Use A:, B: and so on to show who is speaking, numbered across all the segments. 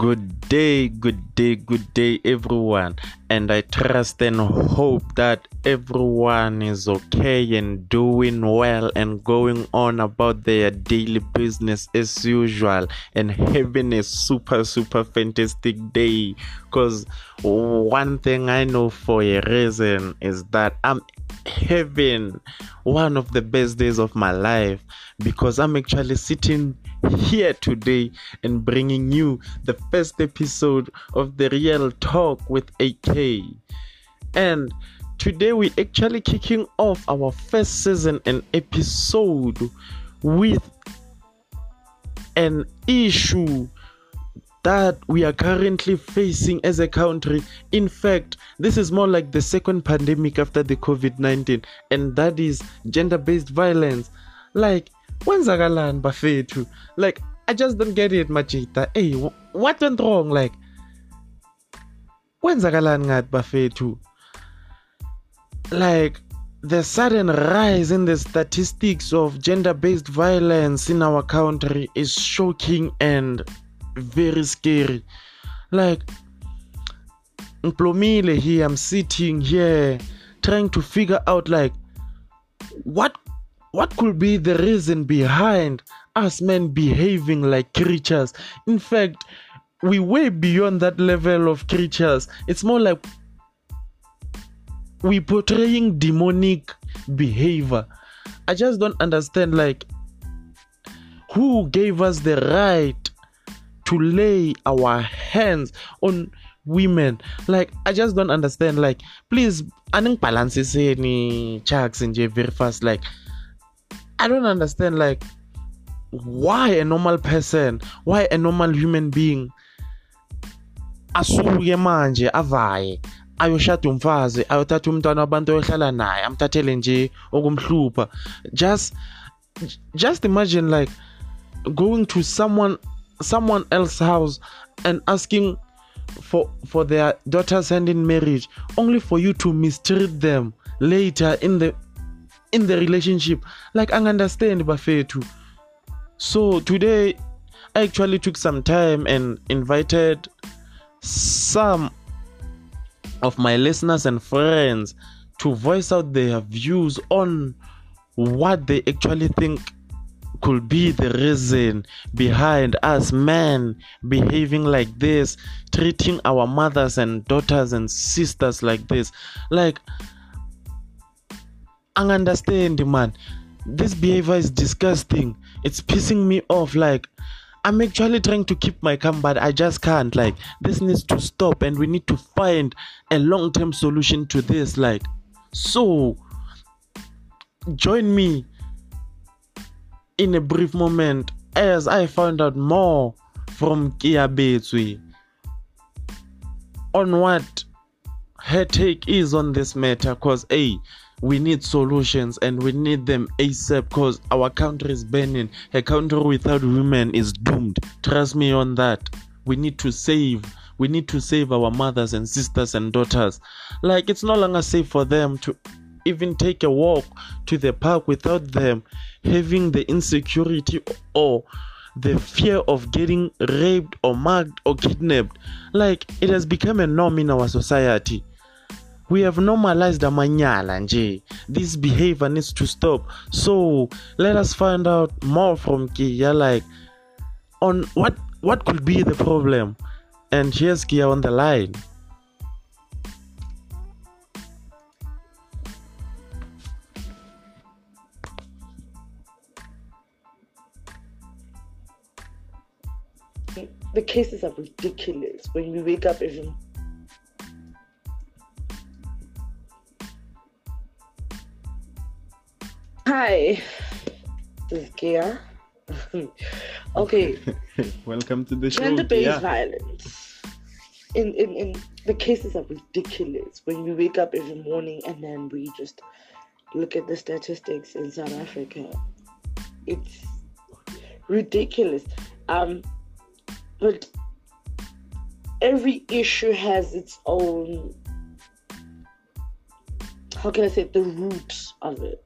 A: Good day, good day, good day, everyone. And I trust and hope that everyone is okay and doing well and going on about their daily business as usual and having a super, super fantastic day. Because one thing I know for a reason is that I'm having one of the best days of my life because I'm actually sitting here today and bringing you the first episode of the Real Talk with AK. And today we're actually kicking off our first season and episode with an issue that we are currently facing as a country. In fact, this is more like the second pandemic after the COVID 19, and that is gender based violence. Like, kwenzakalani bafethu like i just don't get it majita hey what went wrong like kwenzakalani ngathi bafethu like the sudden rise in the statistics of gender based violence in our country is shocking and very scary like Mplomile here i'm sitting here trying to figure out like what what could be the reason behind us men behaving like creatures? In fact, we way beyond that level of creatures. It's more like we portraying demonic behavior. I just don't understand like who gave us the right to lay our hands on women like i just don't understand like please aning balances any chucks in very fast like I don't understand like why a normal person, why a normal human being asuke manje avaye. Ayoshada umfazi ayothatha umntwana wabantu oyohlala naye amthathele nje okumhlupha. Just just imagine like going to someone someone else's house and asking for for their daughter's hand in marriage only for you to mistreat them later in the in the relationship. Like I understand bafethu. So today i actually took some time and invited some of my listeners and friends to voice out their views on what they actually think could be the reason behind us men behaving like this, treating our mothers and daughters and sisters like this. Like, I understand man. This behavior is disgusting. It's pissing me off. Like i'm actually trying to keep my calm but i just can't like this needs to stop and we need to find a long-term solution to this like so join me in a brief moment as i found out more from Kia Betswe on what her take is on this matter because hey we need solutions and we need them ASAP because our country is burning. A country without women is doomed. Trust me on that. We need to save. We need to save our mothers and sisters and daughters. Like it's no longer safe for them to even take a walk to the park without them having the insecurity or the fear of getting raped or mugged or kidnapped. Like it has become a norm in our society we have normalized amanyala nje. This behavior needs to stop. So let us find out more from kia like on what what could be the problem? And here's kia on the line.
B: The cases are ridiculous. When we wake up every Hi, this is Kia. okay.
A: Welcome to the
B: show. Gender-based violence. In, in in the cases are ridiculous. When we wake up every morning and then we just look at the statistics in South Africa, it's ridiculous. Um, but every issue has its own. How can I say it, the roots of it?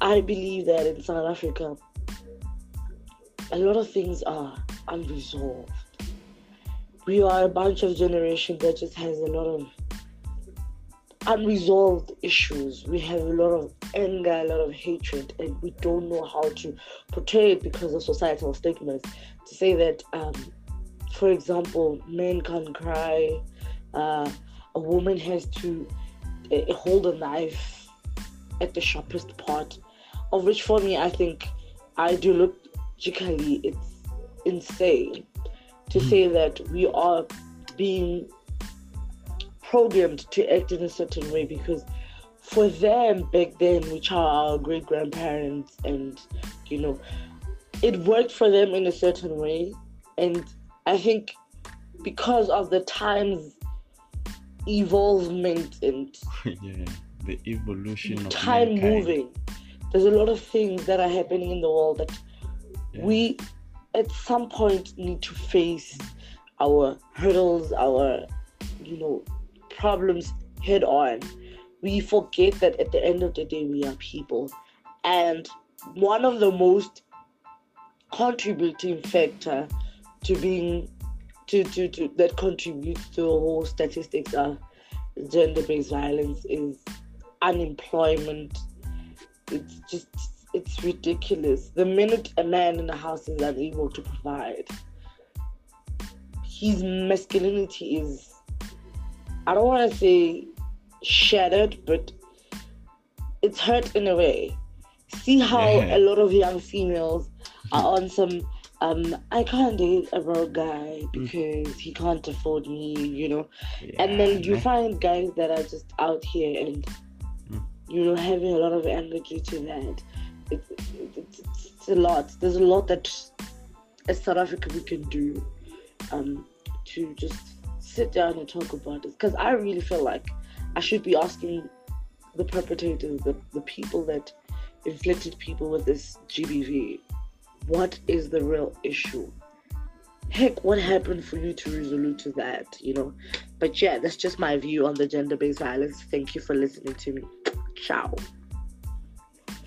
B: I believe that in South Africa, a lot of things are unresolved. we are a bunch of generation that just has a lot of unresolved issues. We have a lot of anger, a lot of hatred, and we don't know how to portray it because of societal stigmas. To say that, um, for example, men can't cry, uh, a woman has to uh, hold a knife at the sharpest part, of which for me, I think ideologically it's insane to mm. say that we are being programmed to act in a certain way because for them back then, which are our great grandparents, and you know, it worked for them in a certain way. And I think because of the times evolvement and
A: yeah, the evolution of
B: time
A: mankind.
B: moving, there's a lot of things that are happening in the world that yeah. we at some point need to face our hurdles, our you know problems head on. We forget that at the end of the day, we are people. And one of the most contributing factor to being to, to, to that contributes to the whole statistics of gender-based violence is unemployment. It's just it's ridiculous. The minute a man in a house is unable to provide, his masculinity is I don't want to say shattered, but it's hurt in a way. See how yeah. a lot of young females are on some um I can't date a broke guy because mm. he can't afford me, you know. Yeah. And then you find guys that are just out here and you know having a lot of energy to that. It, it, it, it's a lot. There's a lot that as South Africa we can do um to just sit down and talk about this because I really feel like I should be asking the perpetrators, the, the people that inflicted people with this GBV, what is the real issue? Heck, what happened for you to resolve to that, you know? But yeah, that's just my view on the gender based violence. Thank you for listening to me. Ciao.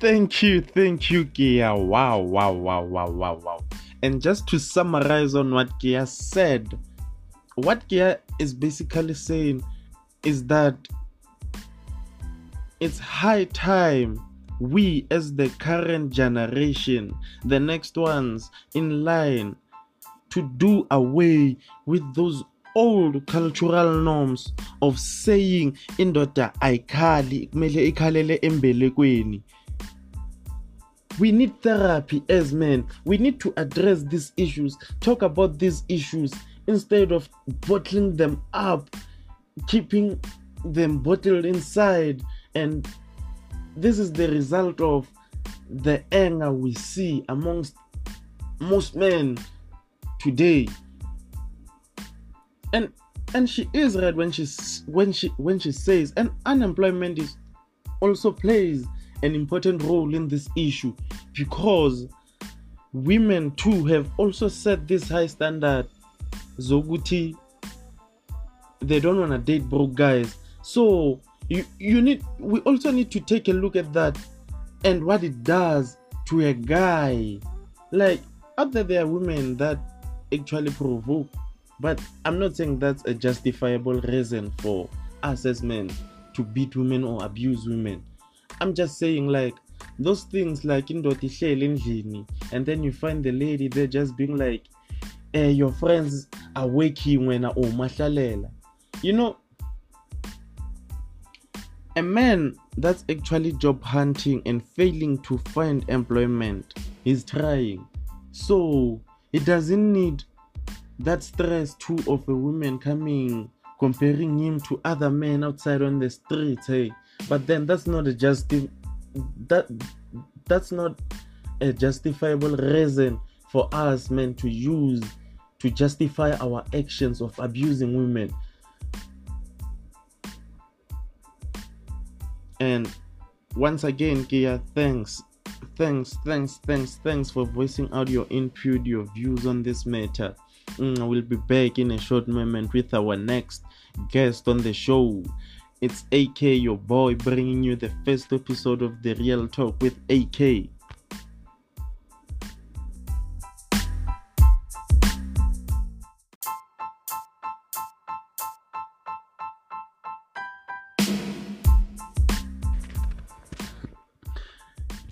A: Thank you, thank you, Kia. Wow, wow, wow, wow, wow, wow. And just to summarize on what Kia said, what Kia is basically saying is that it's high time we, as the current generation, the next ones in line, to do away with those old cultural norms of saying indoda ayikhali kumele ikhalele embelekweni we need therapy as men we need to address these issues talk about these issues instead of bottling them up, keeping them bottled inside. And this is the result of the anger we see amongst most men today. And and she is right when she when she when she says and unemployment is also plays an important role in this issue because women too have also set this high standard zokuthi they don't want to date broke guys. So you you need we also need to take a look at that and what it does to a guy. Like out there there are women that actually provoke but i'm not saying that's a justifiable reason for us as men to beat women or abuse women. I'm just saying like those things like in endlini and then you find the lady there just being like uh, your friends are working when umahlalela you know a man that's actually job hunting and failing to find employment is trying. So he doesn't need that stress too of a woman coming comparing him to other men outside on the street hey but then that's not a justi- that that's not a justifiable reason for us men to use to justify our actions of abusing women. And once again, Kia, thanks, thanks, thanks, thanks, thanks for voicing out your input, your views on this matter. Mm, we'll be back in a short moment with our next guest on the show. It's AK, your boy, bringing you the first episode of The Real Talk with AK.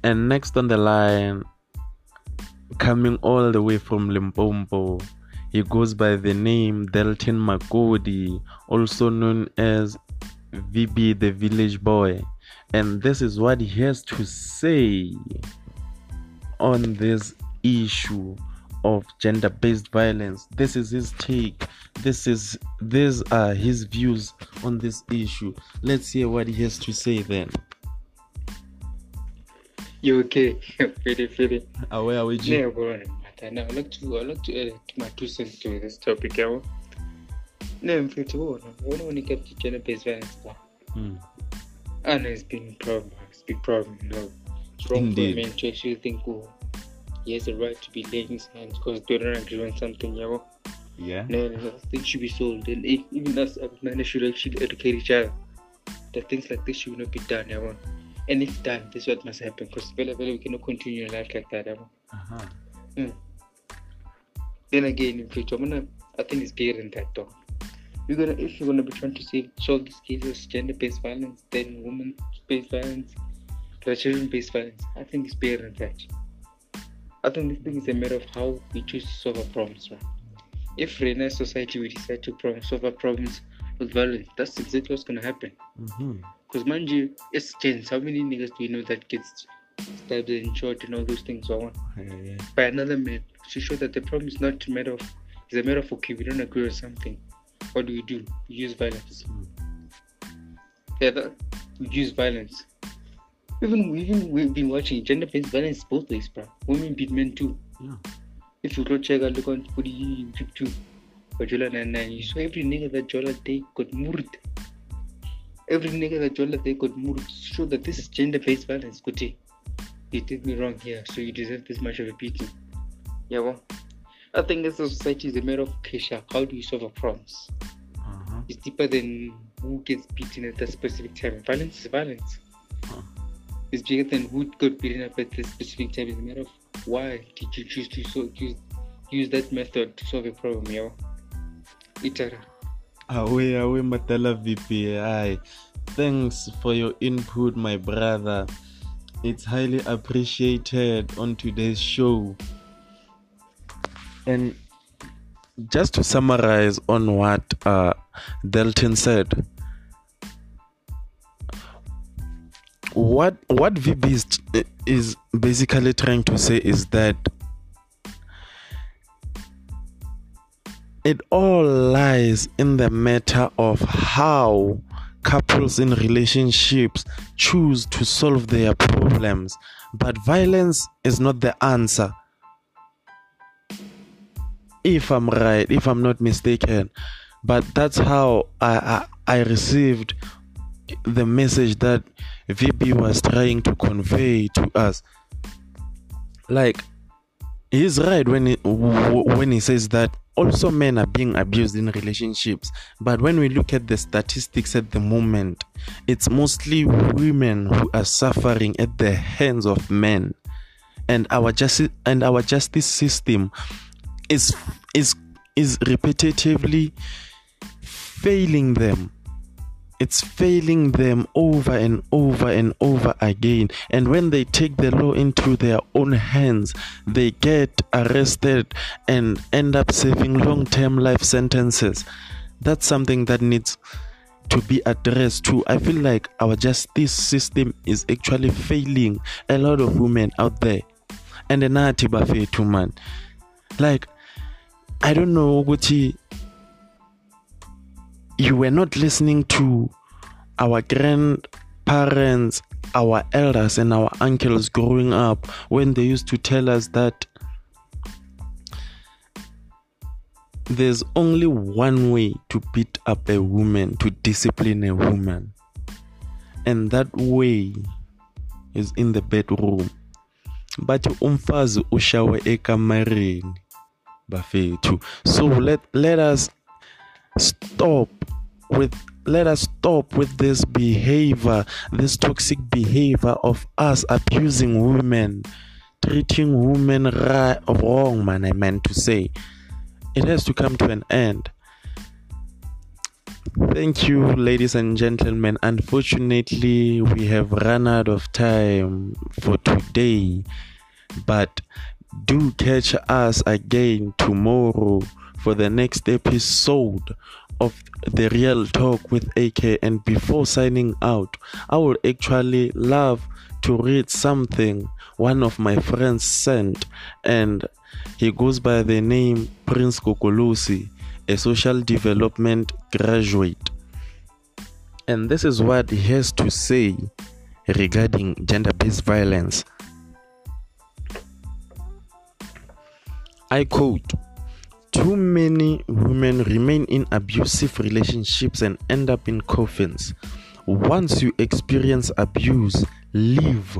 A: And next on the line, coming all the way from Limpopo, he goes by the name Delton Makodi, also known as VB the Village Boy. And this is what he has to say on this issue of gender-based violence. This is his take. This is these are his views on this issue. Let's hear what he has to say then.
C: You okay? Pretty, pretty.
A: Aware are we G?
C: Yeah, bro. Now, I'd like to, I'd like to add my two cents to this topic, yabo. Ne mfethu wona, wona when it comes to gender-based violence, bro.
A: Hmm.
C: I know it's been a problem, it's a big problem, you know. It's wrong
A: Indeed.
C: for a to actually think, oh, he has the right to be laying his hands because they don't agree on something, yabo.
A: Yeah.
C: No, no, no, things should be sold. And if, even us, as men, should actually educate each other that things like this should not be done, yabo. And if done, this is what must happen because very, very, we cannot continue life like that, yabo.
A: Uh-huh.
C: Then again, in future, I'm gonna, I think it's bigger than that, though. You're gonna, if you're gonna be trying to save, solve these cases, gender-based violence, then women-based violence, children-based violence, I think it's bigger than that. I think this thing is a matter of how we choose to solve our problems, right? If in a society we decide to problem, solve our problems with violence, that's exactly what's gonna happen.
A: Mm-hmm.
C: Because mind you, it's chance. How many niggas do we know that gets stabbed and shot and all those things? So on.
A: Yeah,
C: by another man to show that the problem is not a matter of it's a matter of okay we don't agree on something. What do we do? We use violence.
A: Mm.
C: yeah that, we use violence. Even we even we've been watching gender-based violence both ways bro women beat men too.
A: Yeah.
C: if you go check out look on Footy 52 or Jola 99 you saw every nigga that Jola they got murdered. Every nigga that Jola they got murdered. Show that this is gender-based violence Kuti. You did me wrong here so you deserve this much of a beating yeah well I think as a society is a matter of Kesha. How do you solve a problems?
A: Uh-huh.
C: It's deeper than who gets beaten at that specific time. Violence is violence.
A: Huh.
C: It's bigger than who got beaten up at this specific time. It's a matter of why did you choose to so, use use that method to solve a problem, yo? Itara.
A: Away, away, Matala VB. Aye. Thanks for your input, my brother. It's highly appreciated on today's show. And just to summarize on what uh, Delton said, what what VB is, is basically trying to say is that it all lies in the matter of how couples in relationships choose to solve their problems. But violence is not the answer. If I'm right, if I'm not mistaken. But that's how I, I, I received the message that VB was trying to convey to us. Like, he's right when he, when he says that also men are being abused in relationships. But when we look at the statistics at the moment it's mostly women who are suffering at the hands of men. And our justice and our justice system is is is repetitively failing them it's failing them over and over and over again. And when they take the law into their own hands, they get arrested and end up serving long term life sentences. That's something that needs to be addressed too. I feel like our justice system is actually failing a lot of women out there. And nathi bafethu man. Like I don't know ukuthi you were not listening to our grandparents, our elders, and our uncles growing up when they used to tell us that there's only one way to beat up a woman, to discipline a woman, and that way is in the bedroom. But umfazi ushawe ekamareni bafethu. So let let us stop with let us stop with this behavior this toxic behavior of us abusing women treating women right wrong man i meant to say. It has to come to an end. Thank you, ladies and gentlemen. Unfortunately, we have run out of time for today, but do catch us again tomorrow for the next episode of the real talk with AK. And before signing out, I would actually love to read something one of my friends sent, and he goes by the name Prince Kokolosi, a social development graduate. And this is what he has to say regarding gender based violence. I quote Too many women remain in abusive relationships and end up in coffins. Once you experience abuse, leave.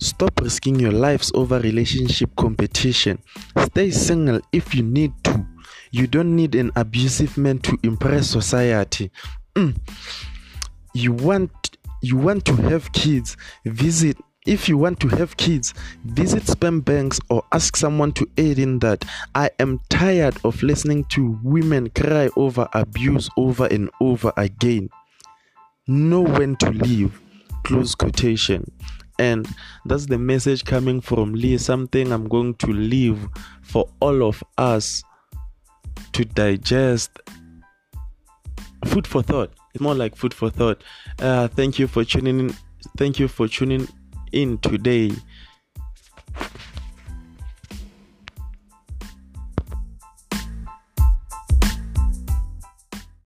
A: Stop risking your lives over relationship competition. Stay single if you need to. You don't need an abusive man to impress society. Mm. You want you want to have kids, visit if you want to have kids, visit sperm banks or ask someone to aid in that. I am tired of listening to women cry over abuse over and over again. Know when to leave. Close quotation. And that's the message coming from Lee, something I'm going to leave for all of us to digest. Food for thought. It's more like food for thought. Uh, thank you for tuning in. Thank you for tuning in today